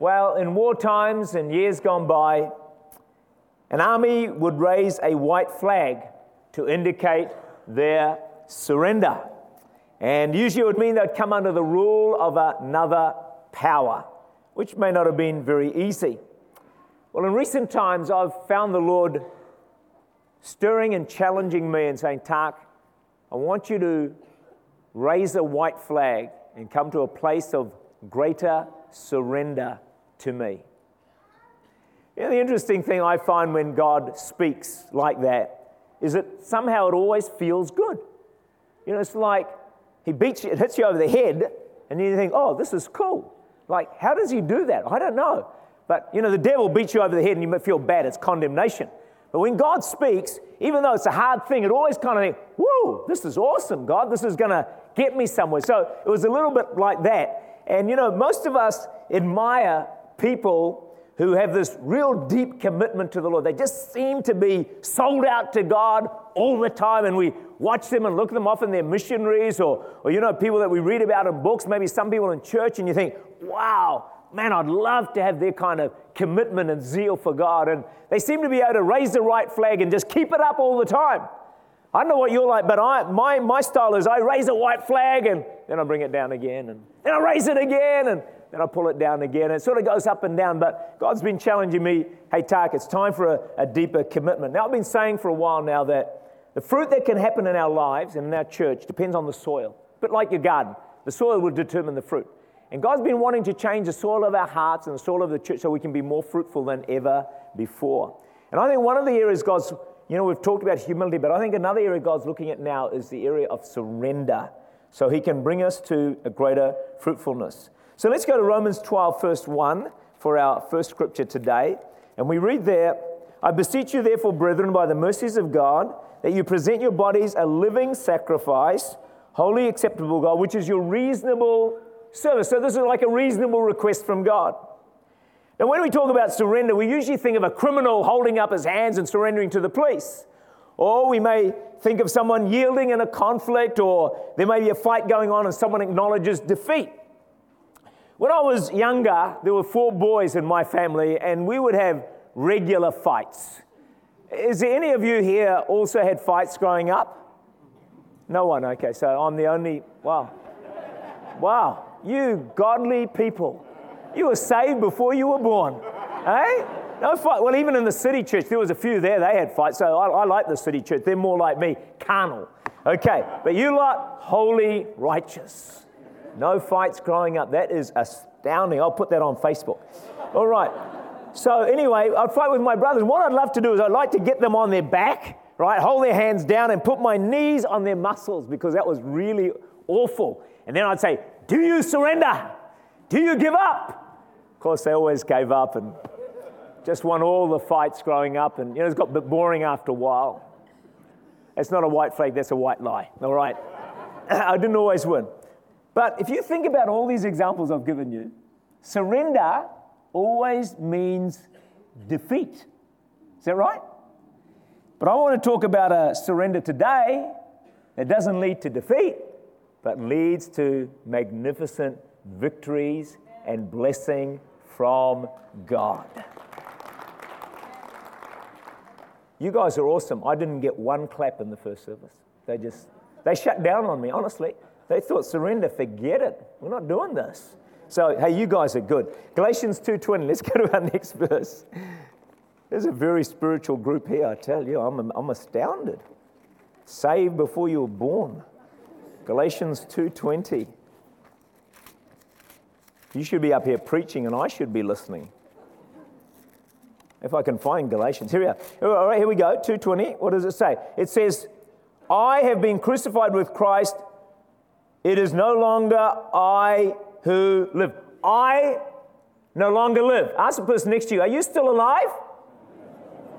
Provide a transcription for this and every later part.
Well, in war times and years gone by, an army would raise a white flag to indicate their surrender. And usually it would mean they'd come under the rule of another power, which may not have been very easy. Well, in recent times, I've found the Lord stirring and challenging me and saying, Tak, I want you to raise a white flag and come to a place of greater surrender to me. You know, the interesting thing I find when God speaks like that is that somehow it always feels good. You know, it's like he beats you, it hits you over the head, and then you think, oh, this is cool. Like, how does he do that? I don't know. But, you know, the devil beats you over the head and you feel bad. It's condemnation. But when God speaks, even though it's a hard thing, it always kind of think, whoa, this is awesome, God. This is going to get me somewhere. So it was a little bit like that. And, you know, most of us admire people who have this real deep commitment to the Lord. They just seem to be sold out to God all the time, and we watch them and look at them off in their missionaries or, or you know, people that we read about in books, maybe some people in church, and you think, wow, man, I'd love to have their kind of commitment and zeal for God. And they seem to be able to raise the right flag and just keep it up all the time. I don't know what you're like, but I, my, my style is I raise a white flag and then I bring it down again, and then I raise it again, and then I pull it down again. And it sort of goes up and down, but God's been challenging me hey, Tak, it's time for a, a deeper commitment. Now, I've been saying for a while now that the fruit that can happen in our lives and in our church depends on the soil. But like your garden, the soil will determine the fruit. And God's been wanting to change the soil of our hearts and the soil of the church so we can be more fruitful than ever before. And I think one of the areas God's, you know, we've talked about humility, but I think another area God's looking at now is the area of surrender so he can bring us to a greater fruitfulness. So let's go to Romans 12, first 1 for our first scripture today. And we read there I beseech you, therefore, brethren, by the mercies of God, that you present your bodies a living sacrifice, wholly acceptable God, which is your reasonable service. So this is like a reasonable request from God. Now, when we talk about surrender, we usually think of a criminal holding up his hands and surrendering to the police. Or we may think of someone yielding in a conflict, or there may be a fight going on and someone acknowledges defeat. When I was younger, there were four boys in my family, and we would have regular fights. Is there any of you here also had fights growing up? No one, okay, so I'm the only, wow. Wow, you godly people. You were saved before you were born, eh? No fight. Well, even in the city church, there was a few there, they had fights. So I, I like the city church. They're more like me, carnal. Okay, but you lot, holy, righteous. No fights growing up. That is astounding. I'll put that on Facebook. All right. So, anyway, I'd fight with my brothers. What I'd love to do is I'd like to get them on their back, right? Hold their hands down and put my knees on their muscles because that was really awful. And then I'd say, Do you surrender? Do you give up? Of course, they always gave up and just won all the fights growing up. And, you know, it's got a bit boring after a while. It's not a white flag, that's a white lie. All right. I didn't always win. But if you think about all these examples I've given you, surrender always means defeat. Is that right? But I want to talk about a surrender today that doesn't lead to defeat, but leads to magnificent victories and blessing from God. You guys are awesome. I didn't get one clap in the first service. They just, they shut down on me, honestly. They thought, surrender, forget it. We're not doing this. So, hey, you guys are good. Galatians 2.20, let's go to our next verse. There's a very spiritual group here, I tell you. I'm, I'm astounded. Saved before you were born. Galatians 2.20. You should be up here preaching and I should be listening. If I can find Galatians. Here we are. All right, here we go. 2.20. What does it say? It says, I have been crucified with Christ it is no longer I who live. I no longer live. Ask the person next to you, are you still alive?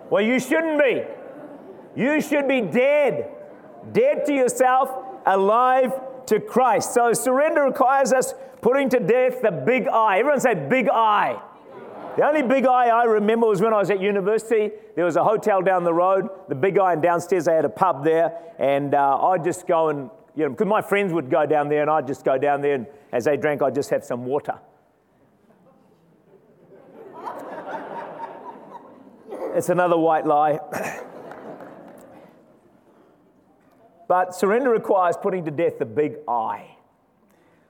Well, you shouldn't be. You should be dead. Dead to yourself, alive to Christ. So surrender requires us putting to death the big I. Everyone say big I. The only big I I remember was when I was at university. There was a hotel down the road, the big I, and downstairs they had a pub there. And uh, I'd just go and you know, because my friends would go down there and I'd just go down there and as they drank, I'd just have some water. it's another white lie. but surrender requires putting to death the big I.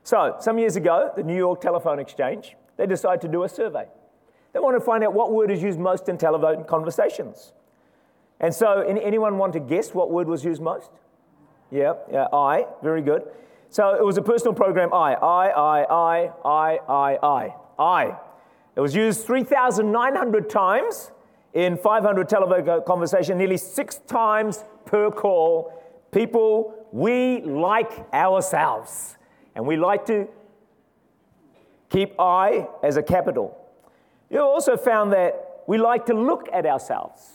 So, some years ago, the New York Telephone Exchange, they decided to do a survey. They wanted to find out what word is used most in telephone conversations. And so, anyone want to guess what word was used most? Yeah, yeah, I. Very good. So it was a personal program. I, I, I, I, I, I, I, I. It was used 3,900 times in 500 telephone conversation, nearly six times per call. People, we like ourselves, and we like to keep I as a capital. You also found that we like to look at ourselves.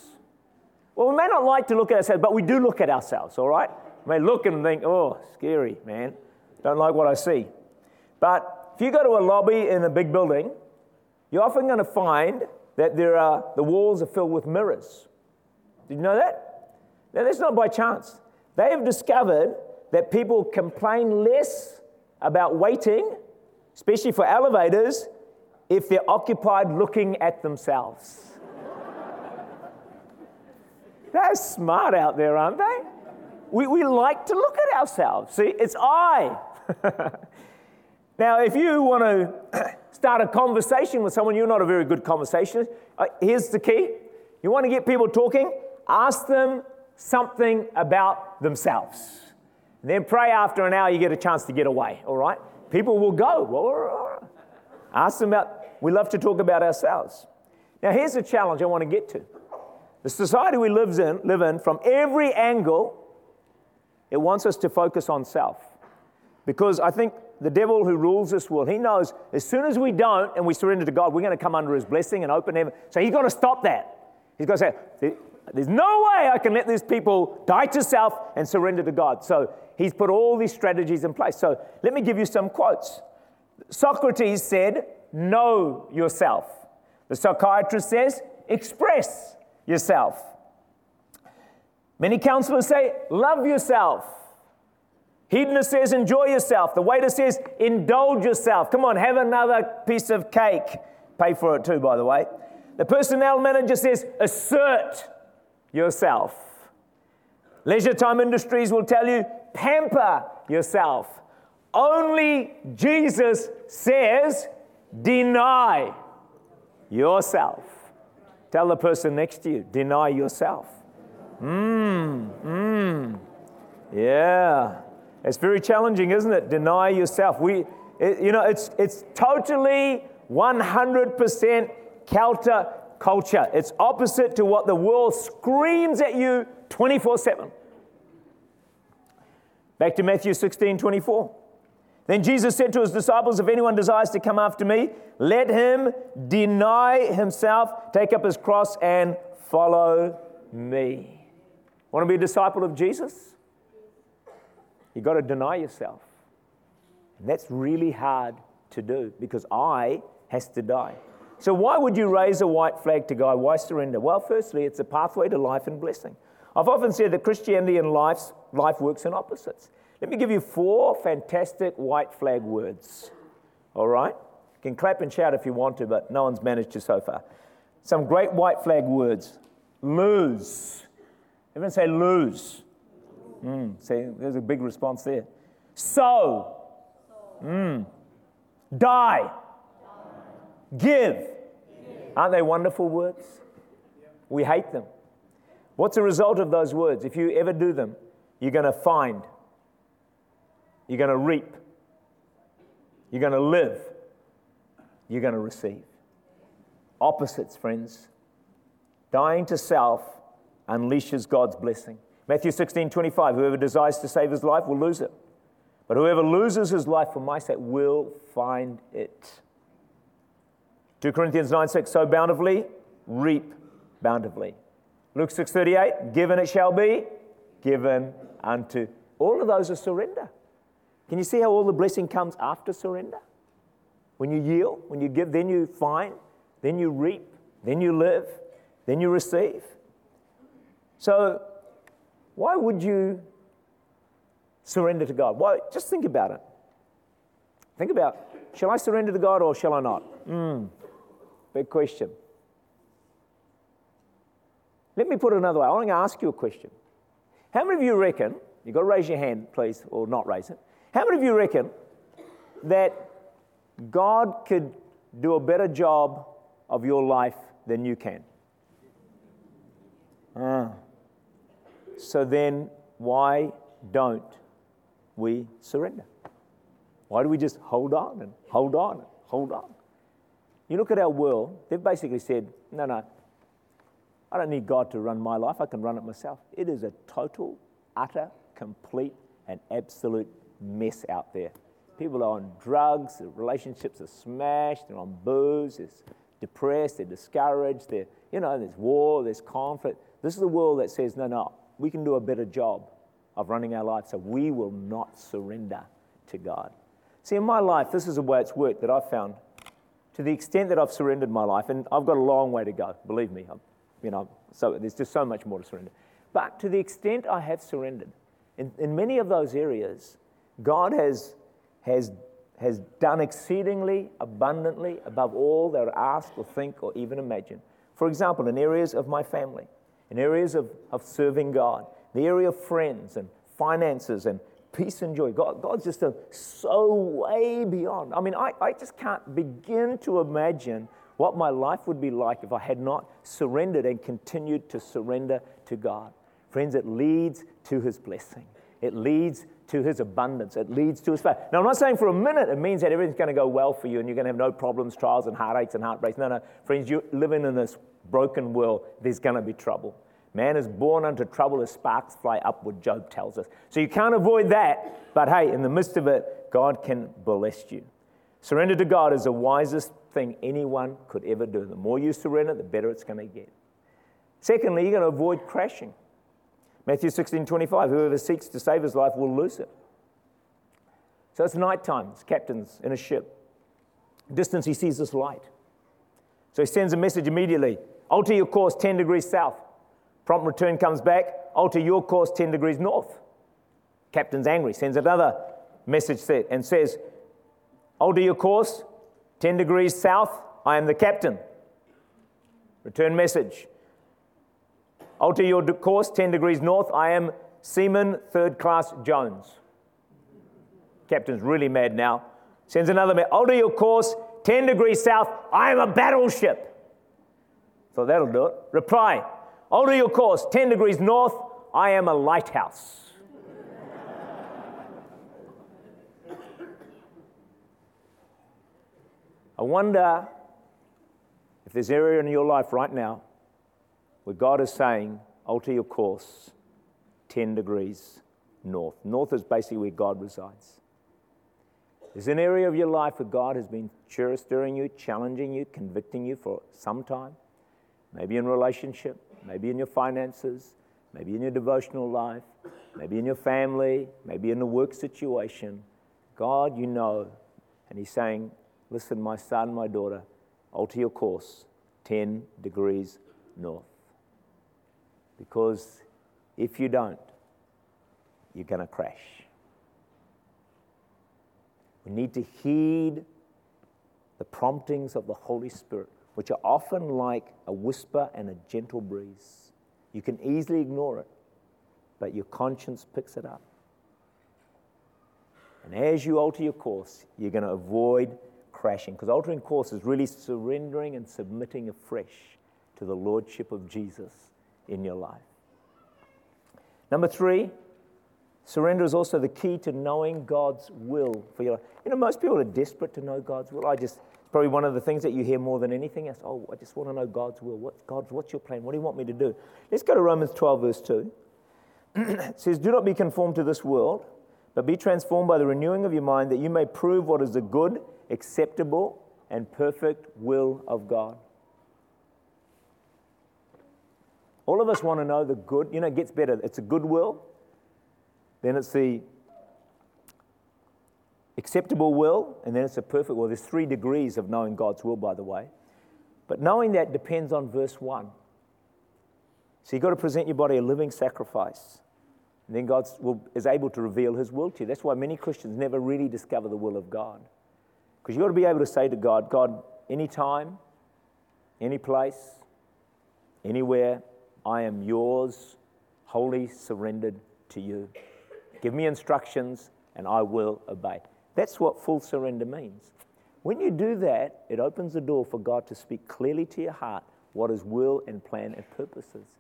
Well, we may not like to look at ourselves, but we do look at ourselves, all right? May look and think, oh, scary, man. Don't like what I see. But if you go to a lobby in a big building, you're often going to find that there are, the walls are filled with mirrors. Did you know that? Now, that's not by chance. They have discovered that people complain less about waiting, especially for elevators, if they're occupied looking at themselves. They're smart out there, aren't they? We, we like to look at ourselves. See, it's I. now, if you want to start a conversation with someone, you're not a very good conversationist. Uh, here's the key you want to get people talking, ask them something about themselves. then pray after an hour you get a chance to get away, all right? People will go. Ask them about, we love to talk about ourselves. Now, here's a challenge I want to get to. The society we live in, live in, from every angle, it wants us to focus on self. Because I think the devil who rules this world, he knows as soon as we don't and we surrender to God, we're going to come under his blessing and open heaven. So he's got to stop that. He's got to say, there's no way I can let these people die to self and surrender to God. So he's put all these strategies in place. So let me give you some quotes. Socrates said, Know yourself. The psychiatrist says, Express yourself. Many counselors say, Love yourself. Hedonist says, enjoy yourself. The waiter says, indulge yourself. Come on, have another piece of cake. Pay for it too, by the way. The personnel manager says, assert yourself. Leisure time industries will tell you, pamper yourself. Only Jesus says, deny yourself. Tell the person next to you, deny yourself. Mmm, mmm. Yeah. It's very challenging, isn't it? Deny yourself. We, it, you know, it's, it's totally 100% counter culture. It's opposite to what the world screams at you 24 7. Back to Matthew 16 24. Then Jesus said to his disciples, If anyone desires to come after me, let him deny himself, take up his cross, and follow me. Want to be a disciple of Jesus? You've got to deny yourself. And that's really hard to do because I has to die. So, why would you raise a white flag to God? Why surrender? Well, firstly, it's a pathway to life and blessing. I've often said that Christianity and life's, life works in opposites. Let me give you four fantastic white flag words. All right? You can clap and shout if you want to, but no one's managed to so far. Some great white flag words lose. Everyone say lose. Mm, see, there's a big response there. Sow. Mm. Die. Give. Aren't they wonderful words? We hate them. What's the result of those words? If you ever do them, you're going to find, you're going to reap, you're going to live, you're going to receive. Opposites, friends. Dying to self unleashes God's blessing. Matthew 16, 25. Whoever desires to save his life will lose it. But whoever loses his life for my sake will find it. 2 Corinthians 9, 6. So bountifully, reap bountifully. Luke 6, 38. Given it shall be, given unto. All of those are surrender. Can you see how all the blessing comes after surrender? When you yield, when you give, then you find, then you reap, then you live, then you receive. So why would you surrender to God? Why? Just think about it. Think about, shall I surrender to God or shall I not? Mm, big question. Let me put it another way. I want to ask you a question. How many of you reckon, you've got to raise your hand, please, or not raise it. How many of you reckon that God could do a better job of your life than you can? Ah. So then, why don't we surrender? Why do we just hold on and hold on and hold on? You look at our world, they've basically said, no, no, I don't need God to run my life, I can run it myself. It is a total, utter, complete, and absolute mess out there. People are on drugs, their relationships are smashed, they're on booze, they're depressed, they're discouraged, they're, you know, there's war, there's conflict. This is a world that says, no, no, we can do a better job of running our life, so we will not surrender to God. See, in my life, this is the way it's worked that I've found. To the extent that I've surrendered my life, and I've got a long way to go, believe me, I'm, you know, so there's just so much more to surrender. But to the extent I have surrendered, in, in many of those areas, God has, has, has done exceedingly abundantly above all that I ask or think or even imagine. For example, in areas of my family, in areas of, of serving God, the area of friends and finances and peace and joy. God, God's just so way beyond. I mean, I, I just can't begin to imagine what my life would be like if I had not surrendered and continued to surrender to God. Friends, it leads to His blessing, it leads to His abundance, it leads to His faith. Now, I'm not saying for a minute it means that everything's going to go well for you and you're going to have no problems, trials, and heartaches and heartbreaks. No, no. Friends, you're living in this broken world, there's going to be trouble. Man is born unto trouble as sparks fly upward, Job tells us. So you can't avoid that, but hey, in the midst of it, God can bless you. Surrender to God is the wisest thing anyone could ever do. The more you surrender, the better it's going to get. Secondly, you're going to avoid crashing. Matthew 16 25, whoever seeks to save his life will lose it. So it's nighttime, it's captain's in a ship. Distance, he sees this light. So he sends a message immediately alter your course 10 degrees south. Prompt return comes back, alter your course 10 degrees north. Captain's angry, sends another message set and says, alter your course 10 degrees south, I am the captain. Return message. Alter your course 10 degrees north, I am Seaman Third Class Jones. Captain's really mad now. Sends another message. Alter your course 10 degrees south, I am a battleship. So that'll do it. Reply. Alter your course 10 degrees north, I am a lighthouse. I wonder if there's area in your life right now where God is saying, alter your course 10 degrees north. North is basically where God resides. There's an area of your life where God has been stirring you, challenging you, convicting you for some time, maybe in relationship, maybe in your finances, maybe in your devotional life, maybe in your family, maybe in a work situation. God, you know. And He's saying, Listen, my son, my daughter, alter your course 10 degrees north. Because if you don't, you're going to crash. We need to heed the promptings of the Holy Spirit which are often like a whisper and a gentle breeze. You can easily ignore it, but your conscience picks it up. And as you alter your course, you're going to avoid crashing, because altering course is really surrendering and submitting afresh to the Lordship of Jesus in your life. Number three, surrender is also the key to knowing God's will for your life. You know, most people are desperate to know God's will. I just it's probably one of the things that you hear more than anything else. Oh, I just want to know God's will. What, God's, what's your plan? What do you want me to do? Let's go to Romans 12, verse 2. it says, Do not be conformed to this world, but be transformed by the renewing of your mind, that you may prove what is the good, acceptable, and perfect will of God. All of us want to know the good. You know, it gets better. It's a good will, then it's the acceptable will, and then it's a perfect will. There's three degrees of knowing God's will, by the way. But knowing that depends on verse 1. So you've got to present your body a living sacrifice. And then God is able to reveal his will to you. That's why many Christians never really discover the will of God. Because you've got to be able to say to God, God, anytime, any place, anywhere, I am yours, wholly surrendered to you. Give me instructions and I will obey. That's what full surrender means. When you do that, it opens the door for God to speak clearly to your heart what His will and plan and purpose is.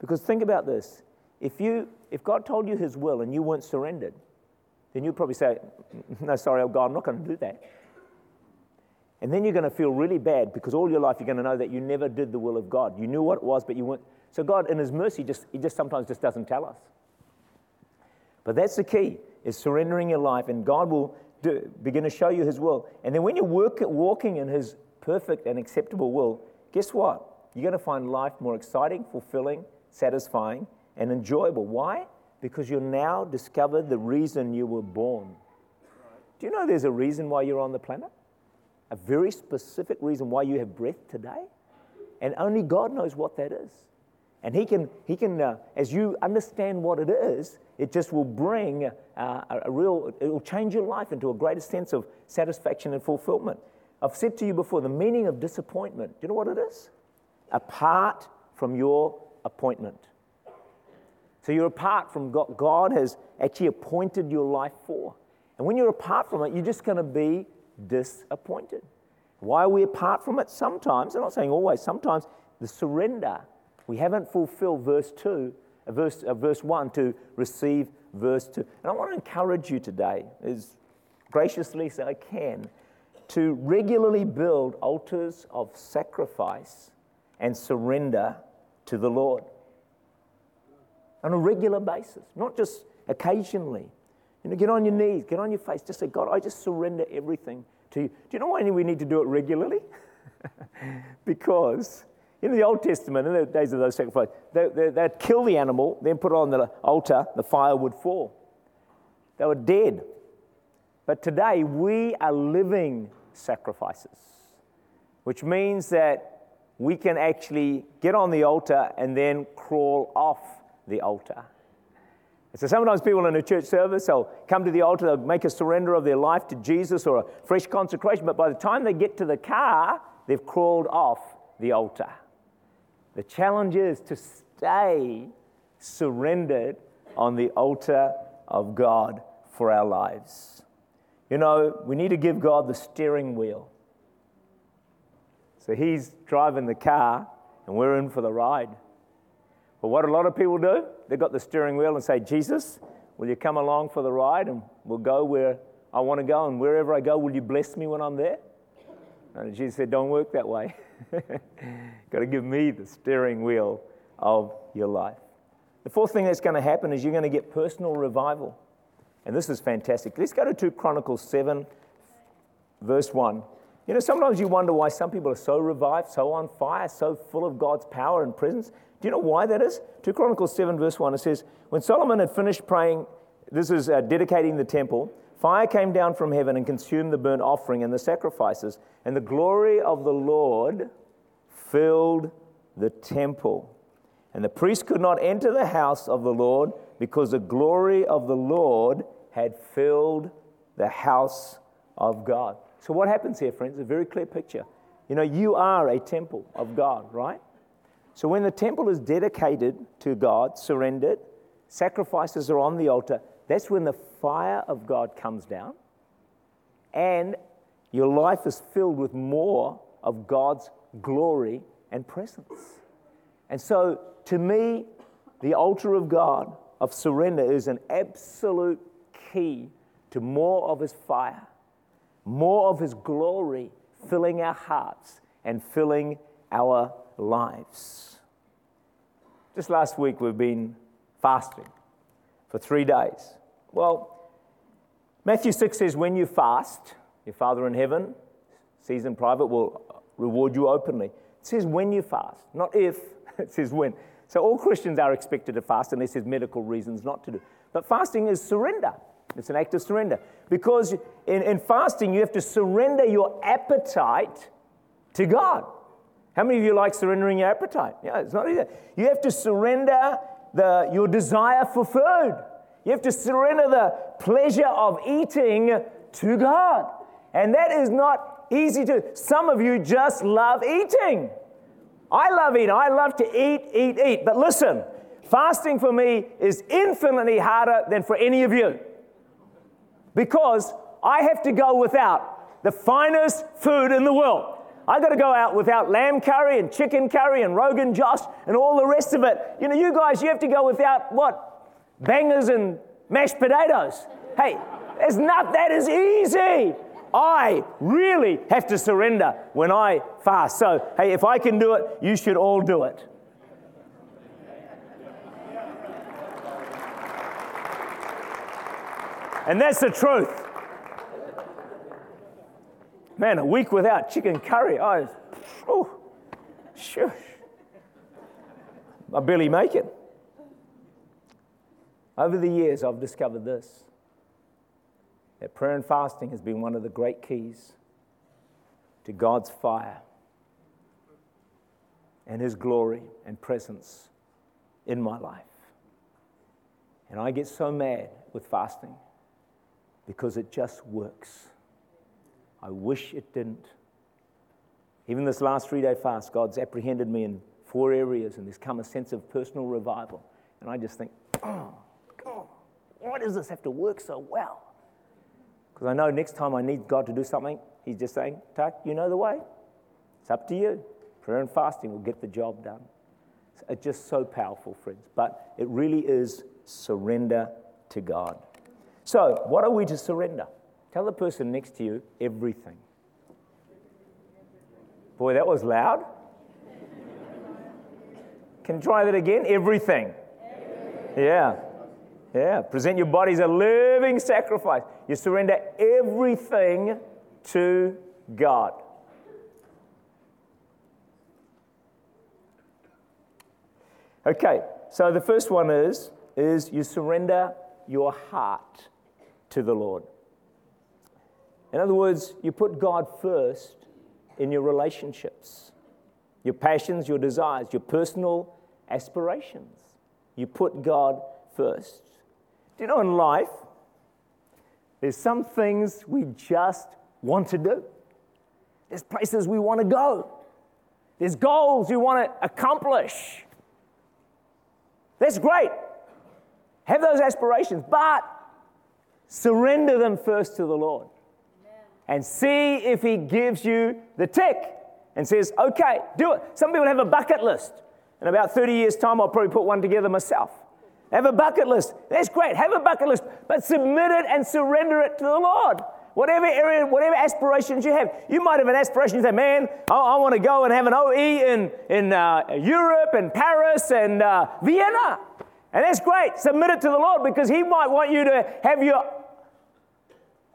Because think about this if, you, if God told you His will and you weren't surrendered, then you'd probably say, mm, No, sorry, oh God, I'm not going to do that. And then you're going to feel really bad because all your life you're going to know that you never did the will of God. You knew what it was, but you weren't. So God, in His mercy, just, He just sometimes just doesn't tell us. But that's the key, is surrendering your life, and God will do, begin to show you His will. And then when you're work, walking in His perfect and acceptable will, guess what? You're going to find life more exciting, fulfilling, satisfying, and enjoyable. Why? Because you've now discovered the reason you were born. Do you know there's a reason why you're on the planet? A very specific reason why you have breath today? And only God knows what that is. And He can, he can uh, as you understand what it is, it just will bring uh, a, a real, it will change your life into a greater sense of satisfaction and fulfillment. I've said to you before the meaning of disappointment. Do you know what it is? Apart from your appointment. So you're apart from God. God has actually appointed your life for. And when you're apart from it, you're just going to be disappointed. Why are we apart from it? Sometimes, I'm not saying always, sometimes the surrender. We haven't fulfilled verse 2, uh, verse, uh, verse 1 to receive verse 2. And I want to encourage you today, as graciously as I can, to regularly build altars of sacrifice and surrender to the Lord on a regular basis, not just occasionally. You know, get on your knees, get on your face, just say, God, I just surrender everything to you. Do you know why we need to do it regularly? because in the Old Testament, in the days of those sacrifices, they, would kill the animal, then put it on the altar, the fire would fall. They were dead. But today, we are living sacrifices, which means that we can actually get on the altar and then crawl off the altar. So sometimes people in a church service, they'll come to the altar, they'll make a surrender of their life to Jesus or a fresh consecration, but by the time they get to the car, they've crawled off the altar. The challenge is to stay surrendered on the altar of God for our lives. You know, we need to give God the steering wheel. So he's driving the car and we're in for the ride. But what a lot of people do, they've got the steering wheel and say, Jesus, will you come along for the ride and we'll go where I want to go, and wherever I go, will you bless me when I'm there? And Jesus said, Don't work that way. got to give me the steering wheel of your life. The fourth thing that's going to happen is you're going to get personal revival. And this is fantastic. Let's go to 2 Chronicles 7, verse 1. You know, sometimes you wonder why some people are so revived, so on fire, so full of God's power and presence. Do you know why that is? 2 Chronicles 7, verse 1, it says, When Solomon had finished praying, this is uh, dedicating the temple, fire came down from heaven and consumed the burnt offering and the sacrifices, and the glory of the Lord filled the temple. And the priest could not enter the house of the Lord because the glory of the Lord had filled the house of God. So, what happens here, friends? A very clear picture. You know, you are a temple of God, right? So when the temple is dedicated to God, surrendered, sacrifices are on the altar, that's when the fire of God comes down and your life is filled with more of God's glory and presence. And so, to me, the altar of God of surrender is an absolute key to more of His fire, more of His glory filling our hearts and filling our lives. Just last week, we've been fasting for three days. Well, Matthew 6 says, When you fast, your Father in heaven, sees in private, will reward you openly. It says when you fast, not if, it says when. So all Christians are expected to fast unless there's medical reasons not to do. But fasting is surrender. It's an act of surrender. Because in, in fasting, you have to surrender your appetite to God. How many of you like surrendering your appetite? Yeah, it's not easy. You have to surrender the, your desire for food. You have to surrender the pleasure of eating to God. And that is not easy to. Some of you just love eating. I love eating. I love to eat, eat, eat. But listen, fasting for me is infinitely harder than for any of you because I have to go without the finest food in the world. I got to go out without lamb curry and chicken curry and Rogan Josh and all the rest of it. You know, you guys, you have to go without what? Bangers and mashed potatoes. Hey, it's not that is easy. I really have to surrender when I fast. So, hey, if I can do it, you should all do it. And that's the truth. Man, a week without chicken curry, I, oh, shush. I barely make it. Over the years, I've discovered this that prayer and fasting has been one of the great keys to God's fire and His glory and presence in my life. And I get so mad with fasting because it just works. I wish it didn't. Even this last three day fast, God's apprehended me in four areas, and there's come a sense of personal revival. And I just think, oh, God, why does this have to work so well? Because I know next time I need God to do something, He's just saying, Tak, you know the way. It's up to you. Prayer and fasting will get the job done. It's just so powerful, friends. But it really is surrender to God. So, what are we to surrender? Tell the person next to you everything. Boy, that was loud. Can try that again? Everything. everything. Yeah. Yeah. Present your body as a living sacrifice. You surrender everything to God. Okay, so the first one is, is you surrender your heart to the Lord. In other words, you put God first in your relationships, your passions, your desires, your personal aspirations. You put God first. Do you know in life, there's some things we just want to do, there's places we want to go, there's goals we want to accomplish. That's great. Have those aspirations, but Surrender them first to the Lord and see if He gives you the tick and says, okay, do it. Some people have a bucket list. In about 30 years' time, I'll probably put one together myself. Have a bucket list. That's great. Have a bucket list, but submit it and surrender it to the Lord. Whatever area, whatever aspirations you have. You might have an aspiration, you say, man, I, I want to go and have an OE in, in uh, Europe and Paris and uh, Vienna. And that's great. Submit it to the Lord because He might want you to have your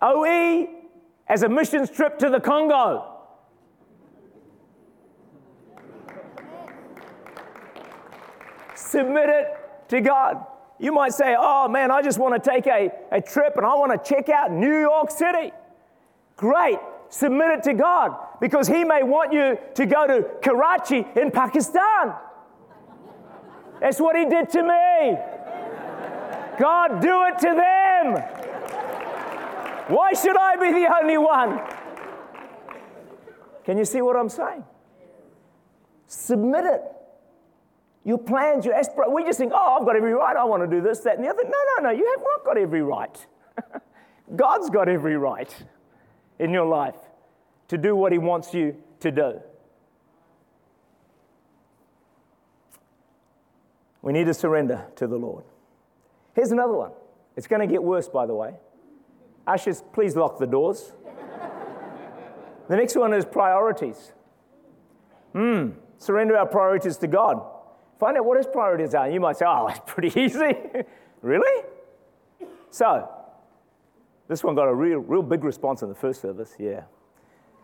OE as a missions trip to the Congo. Submit it to God. You might say, Oh man, I just want to take a, a trip and I want to check out New York City. Great. Submit it to God because He may want you to go to Karachi in Pakistan. That's what he did to me. God, do it to them. Why should I be the only one? Can you see what I'm saying? Submit it. Your plans, your aspirations. We just think, oh, I've got every right. I want to do this, that, and the other. No, no, no. You have not got every right. God's got every right in your life to do what He wants you to do. We need to surrender to the Lord. Here's another one. It's going to get worse, by the way. Ushers, please lock the doors. the next one is priorities. Hmm, surrender our priorities to God. Find out what his priorities are. You might say, oh, it's pretty easy. really? So, this one got a real, real big response in the first service, yeah.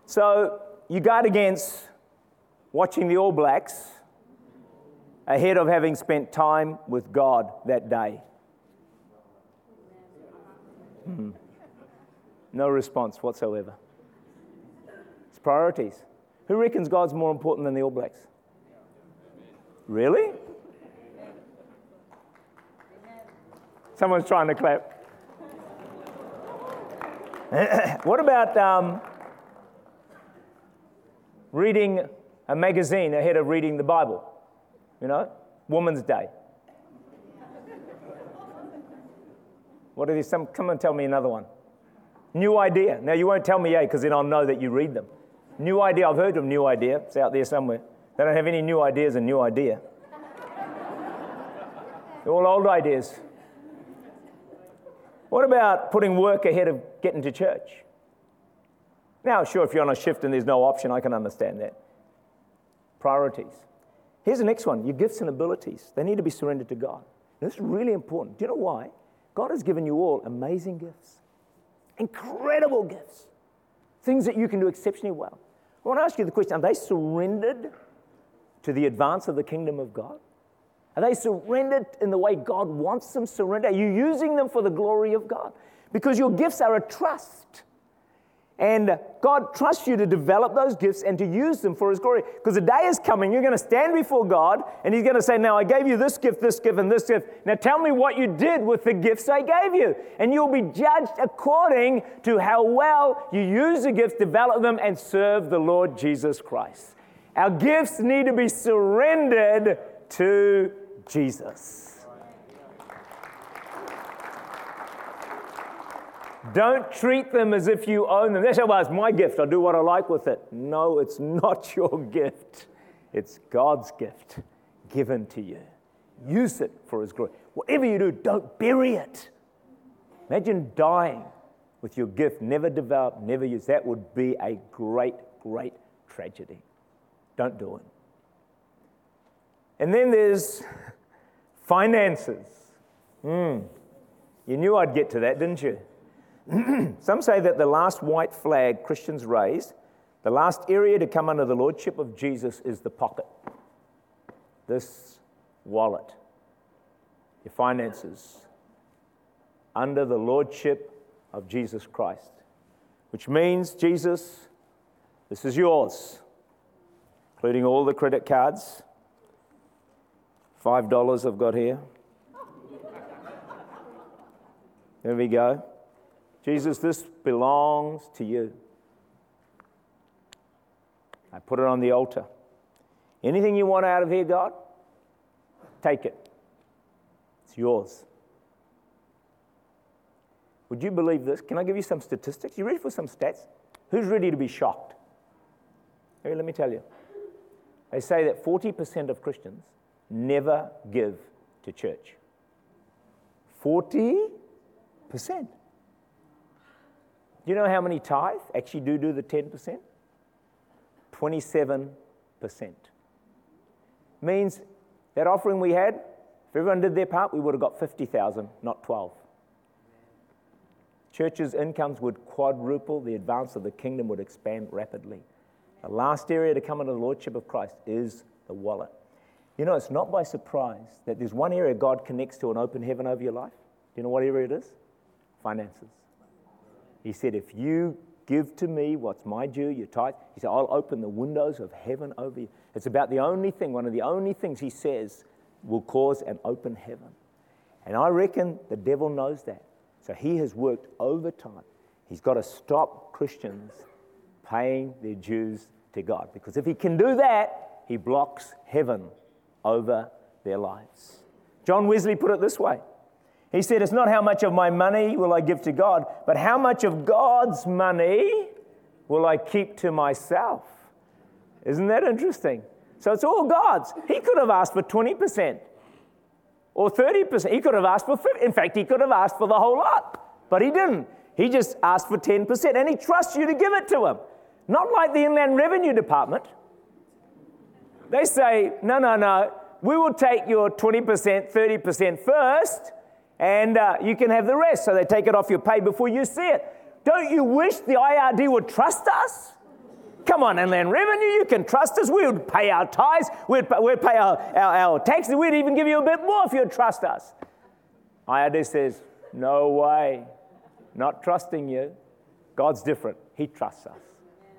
So, you guard against watching the All Blacks ahead of having spent time with God that day? Hmm. No response whatsoever. It's priorities. Who reckons God's more important than the All Blacks? Really? Someone's trying to clap. what about um, reading a magazine ahead of reading the Bible. You know, Woman's Day. What are these? Some, come and tell me another one. New idea. Now, you won't tell me, yeah, because then I'll know that you read them. New idea. I've heard of new idea. It's out there somewhere. They don't have any new ideas and new idea. They're all old ideas. What about putting work ahead of getting to church? Now, sure, if you're on a shift and there's no option, I can understand that. Priorities. Here's the next one your gifts and abilities. They need to be surrendered to God. this is really important. Do you know why? God has given you all amazing gifts, incredible gifts, things that you can do exceptionally well. I want to ask you the question are they surrendered to the advance of the kingdom of God? Are they surrendered in the way God wants them surrendered? Are you using them for the glory of God? Because your gifts are a trust. And God trusts you to develop those gifts and to use them for His glory. Because the day is coming, you're going to stand before God and He's going to say, Now I gave you this gift, this gift, and this gift. Now tell me what you did with the gifts I gave you. And you'll be judged according to how well you use the gifts, develop them, and serve the Lord Jesus Christ. Our gifts need to be surrendered to Jesus. Don't treat them as if you own them. That's well, it's my gift. I'll do what I like with it. No, it's not your gift. It's God's gift given to you. Use it for His glory. Whatever you do, don't bury it. Imagine dying with your gift never developed, never used. That would be a great, great tragedy. Don't do it. And then there's finances. Mm. You knew I'd get to that, didn't you? Some say that the last white flag Christians raised, the last area to come under the lordship of Jesus is the pocket. This wallet, your finances, under the lordship of Jesus Christ, which means, Jesus, this is yours, including all the credit cards. $5 I've got here. There we go. Jesus, this belongs to you. I put it on the altar. Anything you want out of here, God, take it. It's yours. Would you believe this? Can I give you some statistics? You ready for some stats? Who's ready to be shocked? Let me tell you. They say that 40% of Christians never give to church. 40%. Do you know how many tithe actually do do the 10%? 27%. Means that offering we had, if everyone did their part, we would have got 50,000, not 12. Churches' incomes would quadruple, the advance of the kingdom would expand rapidly. The last area to come into the Lordship of Christ is the wallet. You know, it's not by surprise that there's one area God connects to an open heaven over your life. Do you know what area it is? Finances. He said, If you give to me what's my due, your tithe, he said, I'll open the windows of heaven over you. It's about the only thing, one of the only things he says will cause an open heaven. And I reckon the devil knows that. So he has worked overtime. He's got to stop Christians paying their dues to God. Because if he can do that, he blocks heaven over their lives. John Wesley put it this way he said, It's not how much of my money will I give to God, but how much of God's money will I keep to myself. Isn't that interesting? So it's all God's. He could have asked for 20% or 30%. He could have asked for 50 In fact, he could have asked for the whole lot, but he didn't. He just asked for 10%, and he trusts you to give it to him. Not like the Inland Revenue Department. They say, no, no, no, we will take your 20%, 30% first, and uh, you can have the rest. So they take it off your pay before you see it. Don't you wish the IRD would trust us? Come on, Inland Revenue, you can trust us. We would pay our tithes, we'd, we'd pay our, our, our taxes, we'd even give you a bit more if you'd trust us. IRD says, No way, not trusting you. God's different, He trusts us.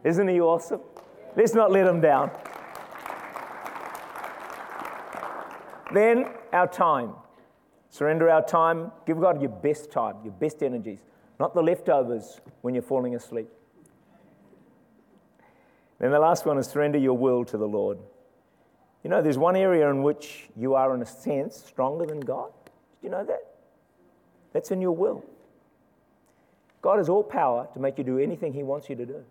Isn't He awesome? Let's not let Him down. Then our time. Surrender our time. Give God your best time, your best energies, not the leftovers when you're falling asleep. Then the last one is surrender your will to the Lord. You know, there's one area in which you are, in a sense, stronger than God. Did you know that? That's in your will. God has all power to make you do anything He wants you to do.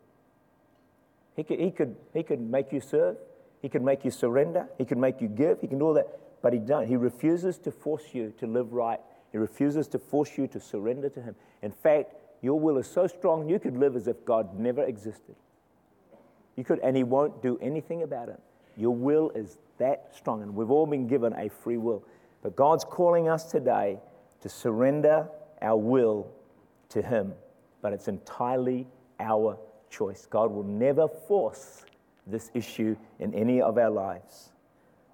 He could, he could, he could make you serve, He could make you surrender, He could make you give, He can do all that, but He don't. He refuses to force you to live right. He refuses to force you to surrender to Him. In fact, your will is so strong you could live as if God never existed. You could, and He won't do anything about it. Your will is that strong, and we've all been given a free will. But God's calling us today to surrender our will to Him, but it's entirely our choice. God will never force this issue in any of our lives.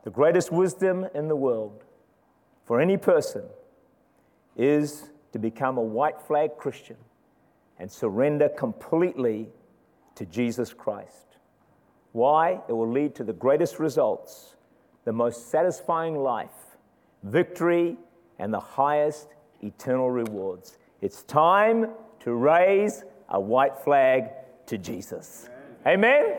The greatest wisdom in the world for any person is to become a white flag Christian and surrender completely to Jesus Christ. Why? It will lead to the greatest results, the most satisfying life, victory, and the highest eternal rewards. It's time to raise a white flag to Jesus. Amen?